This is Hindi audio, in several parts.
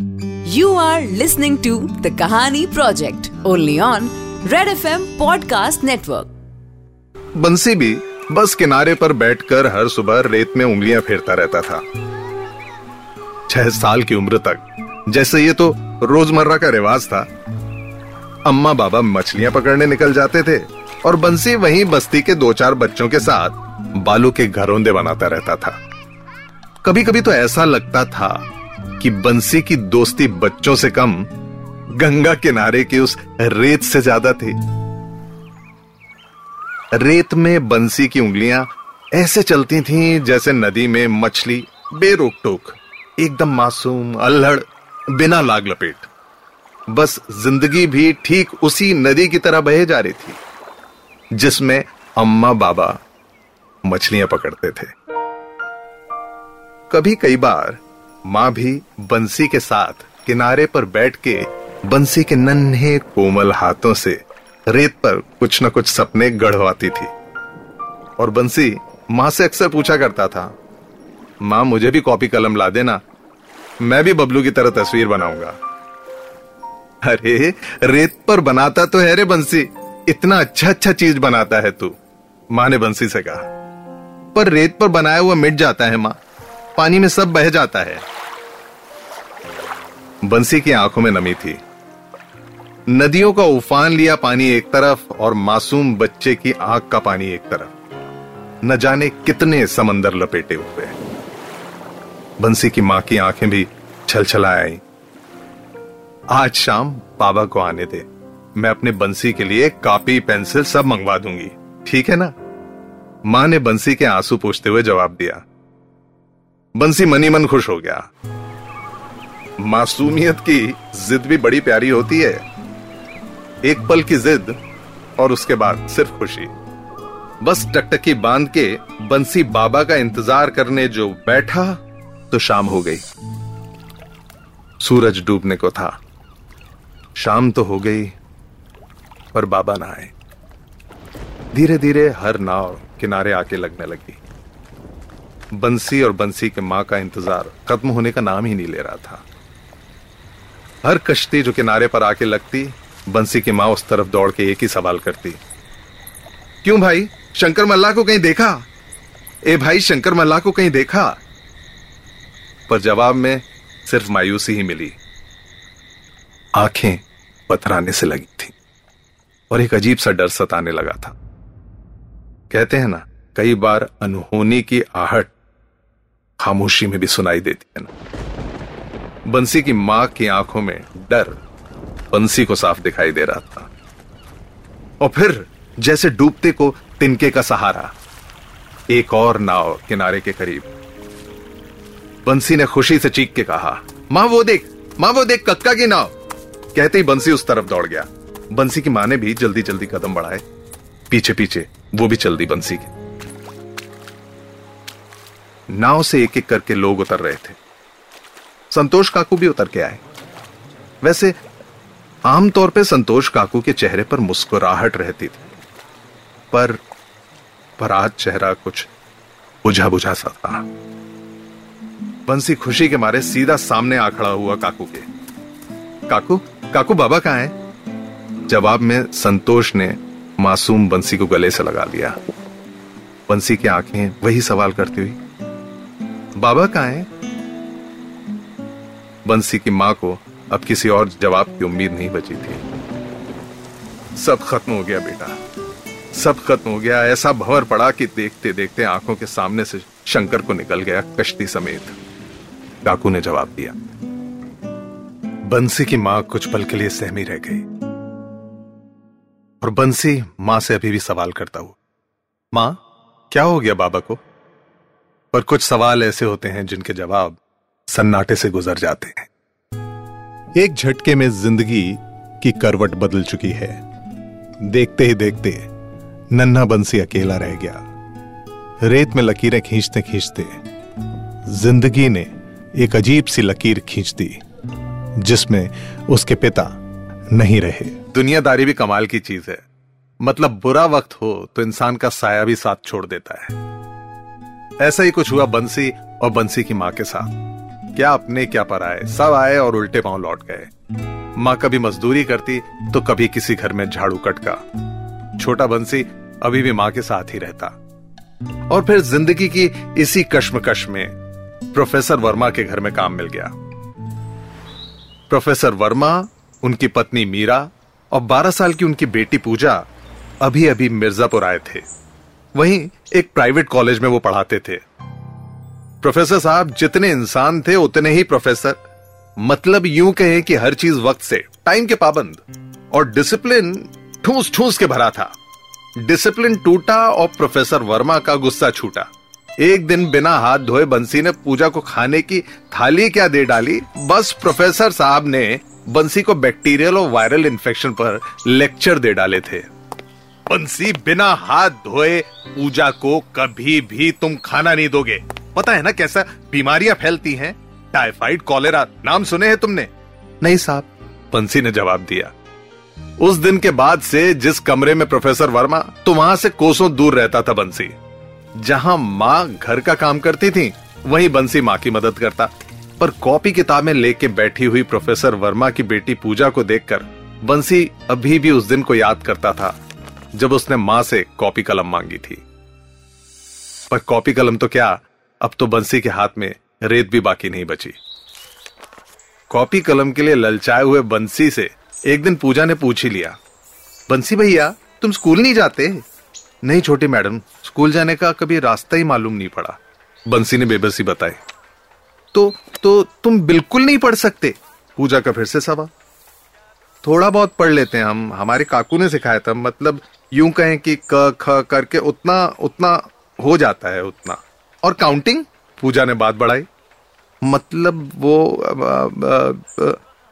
You are listening to the Kahani Project, only on Red FM Podcast Network. बंसी भी बस किनारे पर बैठकर हर सुबह रेत में उंगलियाँ फेरता रहता था। छह साल की उम्र तक, जैसे ये तो रोज़मर्रा का रिवाज था। अम्मा बाबा मछलियाँ पकड़ने निकल जाते थे और बंसी वहीं बस्ती के दो चार बच्चों के साथ बालू के घरोंदे बनाता रहता था। कभी कभी तो ऐसा लगता था कि बंसी की दोस्ती बच्चों से कम, गंगा किनारे की उस रेत से ज़्यादा थी। रेत में बंसी की उंगलियाँ ऐसे चलती थीं जैसे नदी में मछली बेरोक टोक एकदम मासूम, अल्हड़, बिना लाग लपेट। बस ज़िंदगी भी ठीक उसी नदी की तरह बहे जा रही थी, जिसमें अम्मा बाबा मछलियाँ पकड़ते थे। कभी कई बार माँ भी बंसी के साथ किनारे पर बैठ के बंसी के नन्हे कोमल हाथों से रेत पर कुछ न कुछ सपने गढ़वाती थी। और बंसी माँ से अक्सर पूछा करता था, माँ, मुझे भी कॉपी कलम ला देना, मैं भी बबलू की तरह तस्वीर बनाऊँगा। अरे, रेत पर बनाता तो है रे बंसी, इतना अच्छा अच्छा चीज़ बनाता है तू, माँ ने बंसी से कहा। पर रेत पर बनाया हुआ मिट जाता है माँ पानी में सब बह जाता है। बंसी की आँखों में नमी थी। नदियों का उफान लिया पानी एक तरफ़ और मासूम बच्चे की आँख का पानी एक तरफ़। न जाने कितने समंदर लपेटे हुए। बंसी की माँ की आँखें भी छलछला आई। आज शाम बाबा को आने दे। मैं अपने बंसी के लिए कॉपी, पेंसिल सब मंगवा दूँगी। ठीक है ना? माँ ने बंसी के आँसू पूछते हुए जवाब दिया। बंसी मनी मन खुश हो गया। मासूमियत की जिद भी बड़ी प्यारी होती है। एक पल की जिद और उसके बाद सिर्फ़ खुशी। बस टकटकी बाँध के बंसी बाबा का इंतज़ार करने जो बैठा तो शाम हो गई। सूरज डूबने को था। शाम तो हो गई, पर बाबा ना आए धीरे धीरे हर नाव किनारे आके लगने लगी। बंसी और बंसी के माँ का इंतज़ार खत्म होने का नाम ही नहीं ले रहा था। हर कश्ती जो किनारे पर आके लगती, बंसी की माँ उस तरफ़ दौड़ के एक ही सवाल करती। क्यों भाई? शंकर मल्ला को कहीं देखा? ए भाई, शंकर मल्ला को कहीं देखा? पर जवाब में सिर्फ़ मायूसी ही मिली। आँखें पथराने से लगी थी और एक अजीब सा डर सताने लगा था। कहते हैं ना, कई बार अनहोनी की आहट खामोशी में भी सुनाई देती है ना। बंसी की माँ की आँखों में डर बंसी को साफ़ दिखाई दे रहा था। और फिर जैसे डूबते को तिनके का सहारा, एक और नाव किनारे के करीब। बंसी ने खुशी से चीख के कहा, माँ, वो देख, माँ, वो देख कक्का की नाव। कहते ही बंसी उस तरफ़ दौड़ गया। बंसी की माँ ने भी जल्दी जल्दी कदम बढ़ाए। पीछे पीछे वो भी चल दी बंसी के। नाव से एक एक करके लोग उतर रहे थे। संतोष काकू भी उतर के आए। वैसे आमतौर पे संतोष काकू के चेहरे पर मुस्कुराहट रहती थी। पर पर आज चेहरा कुछ बुझा बुझा सा था। बंसी खुशी के मारे सीधा सामने आ खड़ा हुआ काकू के। काकू काकू बाबा कहाँ है? जवाब में संतोष ने मासूम बंसी को गले से लगा लिया। बंसी की आँखें वही सवाल करती हुई बाबा कहाँ है? बंसी की माँ को अब किसी और जवाब की उम्मीद नहीं बची थी। सब खत्म हो गया बेटा। सब खत्म हो गया। ऐसा भंवर पड़ा कि देखते देखते आँखों के सामने से शंकर को निकल गया कश्ती समेत। काकू ने जवाब दिया। बंसी की माँ कुछ पल के लिए सहमी रह गई। और बंसी माँ से अभी भी सवाल करता हुआ, माँ, क्या हो गया बाबा को? पर कुछ सवाल ऐसे होते हैं जिनके जवाब सन्नाटे से गुजर जाते हैं। एक झटके में ज़िंदगी की करवट बदल चुकी है। देखते ही देखते नन्हा बंसी अकेला रह गया। रेत में लकीरें खींचते खींचते ज़िंदगी ने एक अजीब सी लकीर खींच दी, जिसमें उसके पिता नहीं रहे। दुनियादारी भी कमाल की चीज़ है। मतलब बुरा वक्त हो तो इंसान का साया भी साथ छोड़ देता है। ऐसा ही कुछ हुआ बंसी और बंसी की माँ के साथ। क्या अपने, क्या पर आए सब आए और उल्टे पाँव लौट गए। माँ कभी मजदूरी करती तो कभी किसी घर में झाड़ू कटका। छोटा बंसी अभी भी माँ के साथ ही रहता। और फिर ज़िंदगी की इसी कश्मकश में प्रोफेसर वर्मा के घर में काम मिल गया। प्रोफेसर वर्मा, उनकी पत्नी मीरा और 12 साल की उनकी बेटी पूजा अभी अभी मिर्जापुर आए थे। वहीं एक प्राइवेट कॉलेज में वो पढ़ाते थे। प्रोफेसर साहब जितने इंसान थे, उतने ही प्रोफेसर। मतलब यूँ कहें कि हर चीज़ वक्त से, टाइम के पाबंद। और डिसिप्लिन ठूस ठूस के भरा था। डिसिप्लिन टूटा और प्रोफेसर वर्मा का गुस्सा छूटा। एक दिन बिना हाथ धोए बंसी ने पूजा को खाने की थाली क्या दे डाली? बस प्रोफेसर साहब ने बंसी को बैक्टीरियल और वायरल इन्फेक्शन पर लेक्चर दे डाले थे। बंसी बिना हाथ धोए पूजा को कभी भी तुम खाना नहीं दोगे। पता है ना कैसा बीमारियाँ फैलती हैं? टाइफाइड कॉलेरा नाम सुने हैं तुमने? नहीं साहब। बंसी ने जवाब दिया। उस दिन के बाद से जिस कमरे में प्रोफेसर वर्मा तो वहाँ से कोसों दूर रहता था बंसी। जहाँ माँ घर का काम करती थी वहीं बंसी माँ की मदद करता। पर कॉपी किताबें लेके बैठी हुई प्रोफेसर वर्मा की बेटी पूजा को देखकर बंसी अभी भी उस दिन को याद करता था। जब उसने माँ से कॉपी कलम मांगी थी। पर कॉपी कलम तो क्या, अब तो बंसी के हाथ में रेत भी बाकी नहीं बची। कॉपी कलम के लिए ललचाए हुए बंसी से एक दिन पूजा ने पूछ ही लिया, बंसी भैया, तुम स्कूल नहीं जाते? नहीं छोटी मैडम, स्कूल जाने का कभी रास्ता ही मालूम नहीं पड़ा, बंसी ने बेबसी बताई। तो तो तुम बिल्कुल नहीं पढ़ सकते? पूजा का फिर से सवाल। थोड़ा बहुत पढ़ लेते हैं हम, हमारे काकू ने सिखाया था मतलब यूँ कहें कि क ख करके उतना उतना हो जाता है उतना। और काउंटिंग पूजा ने बात बढ़ाई। मतलब वो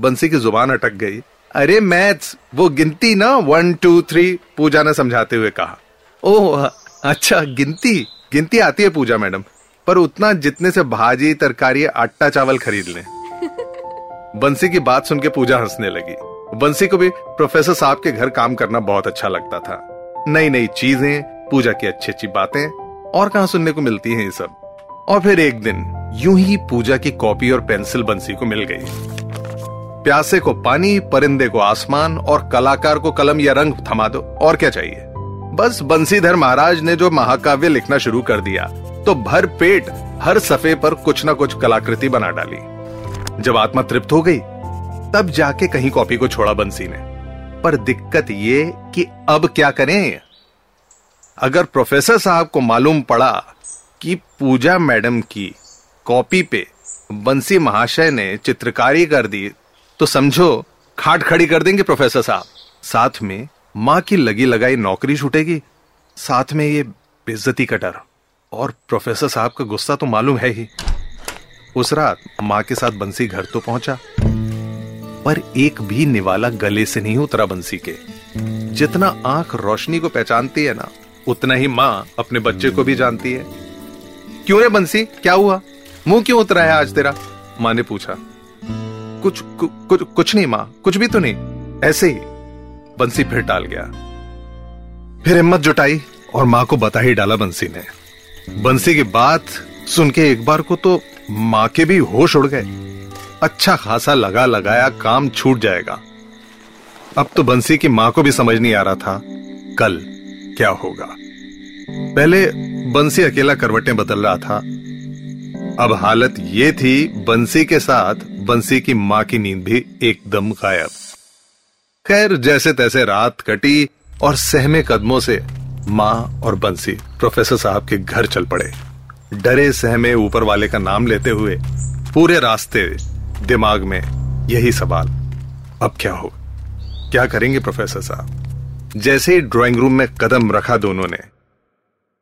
बंसी की ज़ुबान अटक गई। अरे मैथ्स वो गिनती ना वन टू थ्री पूजा ने समझाते हुए कहा। ओह अच्छा गिनती? गिनती आती है पूजा मैडम पर उतना जितने से भाजी तरकारी आटा चावल खरीद लें। बंसी की बात सुन के पूजा हंसने लगी। बंसी को भी प्रोफेसर साहब के घर काम करना बहुत अच्छा लगता था। नई नई चीज़ें, पूजा की अच्छी अच्छी बातें, और कहा सुनने को मिलती हैं ये सब। और फिर एक दिन, यूँ ही पूजा की कॉपी और पेंसिल बंसी को मिल गई। प्यासे को पानी, परिंदे को आसमान, और कलाकार को कलम या रंग थमा दो, और क्या चाहिए? बस बंसीधर महाराज ने जो महाकाव्य लिखना शुरू कर दिया तो भर पेट, हर सफे पर कुछ ना कुछ कलाकृति बना डाली। जब आत्मा तृप्त हो गई तब जाके कहीं कॉपी को छोड़ा बंसी ने। पर दिक्कत ये कि अब क्या करें? अगर प्रोफेसर साहब को मालूम पड़ा कि पूजा मैडम की कॉपी पे बंसी महाशय ने चित्रकारी कर दी तो समझो, खाट खड़ी कर देंगे प्रोफेसर साहब। साथ में माँ की लगी लगाई नौकरी छूटेगी। साथ में ये बेइज्जती का डर। और प्रोफेसर साहब का गुस्सा तो मालूम है ही। उस रात माँ के साथ बंसी घर तो पहुँचा। पर एक भी निवाला गले से नहीं उतरा बंसी के। जितना आँख रोशनी को पहचानती है ना उतना ही माँ अपने बच्चे को भी जानती है। क्यों रे बंसी? क्या हुआ? मुँह क्यों उतरा है आज तेरा? माँ ने पूछा। कुछ कु, कुछ कुछ नहीं माँ कुछ भी तो नहीं। ऐसे ही बंसी फिर डाल गया। फिर हिम्मत जुटाई और माँ को बता ही डाला बंसी ने। बंसी की बात सुन के एक बार को तो माँ के भी होश उड़ गए। अच्छा खासा लगा लगाया काम छूट जाएगा। अब तो बंसी की माँ को भी समझ नहीं आ रहा था कल क्या होगा। पहले बंसी अकेला करवटें बदल रहा था। अब हालत ये थी बंसी के साथ बंसी की माँ की नींद भी एकदम गायब। खैर, जैसे तैसे रात कटी और सहमे कदमों से माँ और बंसी, प्रोफेसर साहब के घर चल पड़े। डरे सहमे ऊपर वाले का नाम लेते हुए पूरे रास्ते दिमाग में यही सवाल। अब क्या हो? क्या करेंगे प्रोफेसर साहब? जैसे ही ड्राइंग रूम में कदम रखा दोनों ने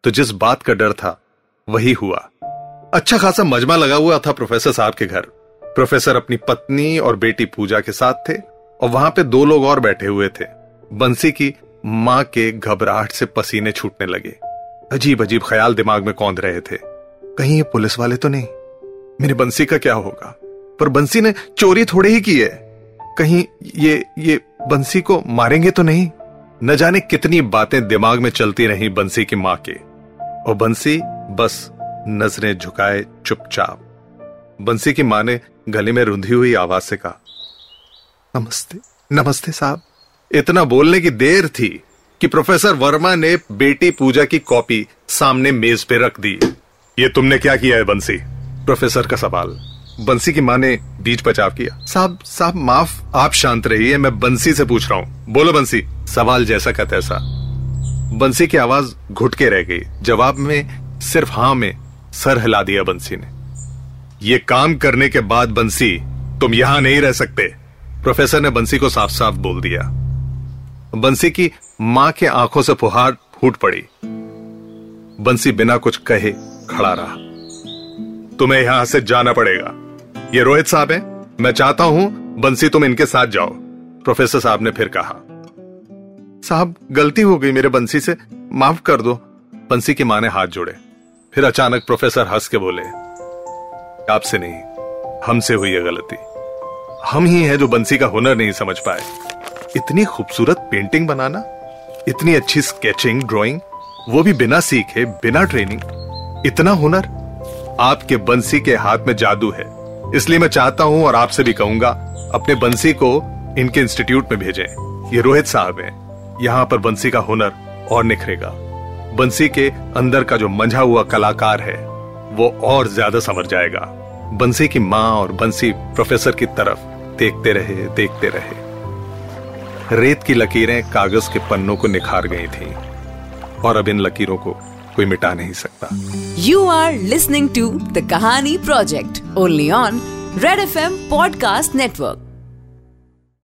तो जिस बात का डर था, वही हुआ। अच्छा खासा मजमा लगा हुआ था प्रोफेसर साहब के घर। प्रोफेसर अपनी पत्नी और बेटी पूजा के साथ थे और वहाँ पे दो लोग और बैठे हुए थे। बंसी की माँ के घबराहट से पसीने छूटने लगे। अजीब अजीब ख्याल दिमाग में कौंध रहे थे। कहीं ये पुलिस वाले तो नहीं। मेरी बंसी का क्या होगा? पर बंसी ने चोरी थोड़े ही की है। कहीं ये ये बंसी को मारेंगे तो नहीं? न जाने कितनी बातें दिमाग में चलती रही बंसी की माँ के। और बंसी बस नज़रें झुकाए चुपचाप। बंसी की माँ ने गले में रुंधी हुई आवाज़ से कहा, नमस्ते नमस्ते साहब। इतना बोलने की देर थी कि प्रोफेसर वर्मा ने बेटी पूजा की कॉपी सामने मेज पे रख दी। ये तुमने क्या किया है, बंसी? प्रोफेसर का सवाल। बंसी की माँ ने बीच बचाव किया। साहब साहब, माफ़, आप शांत रहिए, मैं बंसी से पूछ रहा हूँ। बोलो बंसी। सवाल जैसा का तैसा। बंसी की आवाज़ घुट के रह गई। जवाब में सिर्फ़ हाँ में सर हिला दिया बंसी ने। ये काम करने के बाद बंसी, तुम यहाँ नहीं रह सकते। प्रोफेसर ने बंसी को साफ़ साफ़ बोल दिया। बंसी की माँ के आँखों से फुहार फूट पड़ी। बंसी बिना कुछ कहे खड़ा रहा। तुम्हें यहाँ से जाना पड़ेगा। ये रोहित साहब हैं। मैं चाहता हूँ बंसी तुम इनके साथ जाओ। प्रोफेसर साहब ने फिर कहा। साहब, गलती हो गई मेरे बंसी से। माफ़ कर दो। बंसी की माँ ने हाथ जोड़े। फिर अचानक प्रोफेसर हंस के बोले, आपसे नहीं, हमसे हुई है गलती। हम ही हैं जो बंसी का हुनर नहीं समझ पाए। इतनी खूबसूरत पेंटिंग बनाना, इतनी अच्छी स्केचिंग, ड्राइंग, वो भी बिना सीखे, बिना ट्रेनिंग इतना हुनर? आपके बंसी के हाथ में जादू है। इसलिए मैं चाहता हूँ और आपसे भी कहूँगा, अपने बंसी को इनके इंस्टीट्यूट में भेजें। ये रोहित साहब हैं। यहाँ पर बंसी का हुनर और निखरेगा। बंसी के अंदर का जो मंझा हुआ कलाकार है, वो और ज़्यादा समझ जाएगा। बंसी की माँ और बंसी प्रोफेसर की तरफ़ देखते रहे देखते रहे। रेत की लकीरें कागज़ के पन्नों को निखार गई थीं और अब इन लकीरों को कोई मिटा नहीं सकता। You are listening to the Kahani project only on Red F M podcast network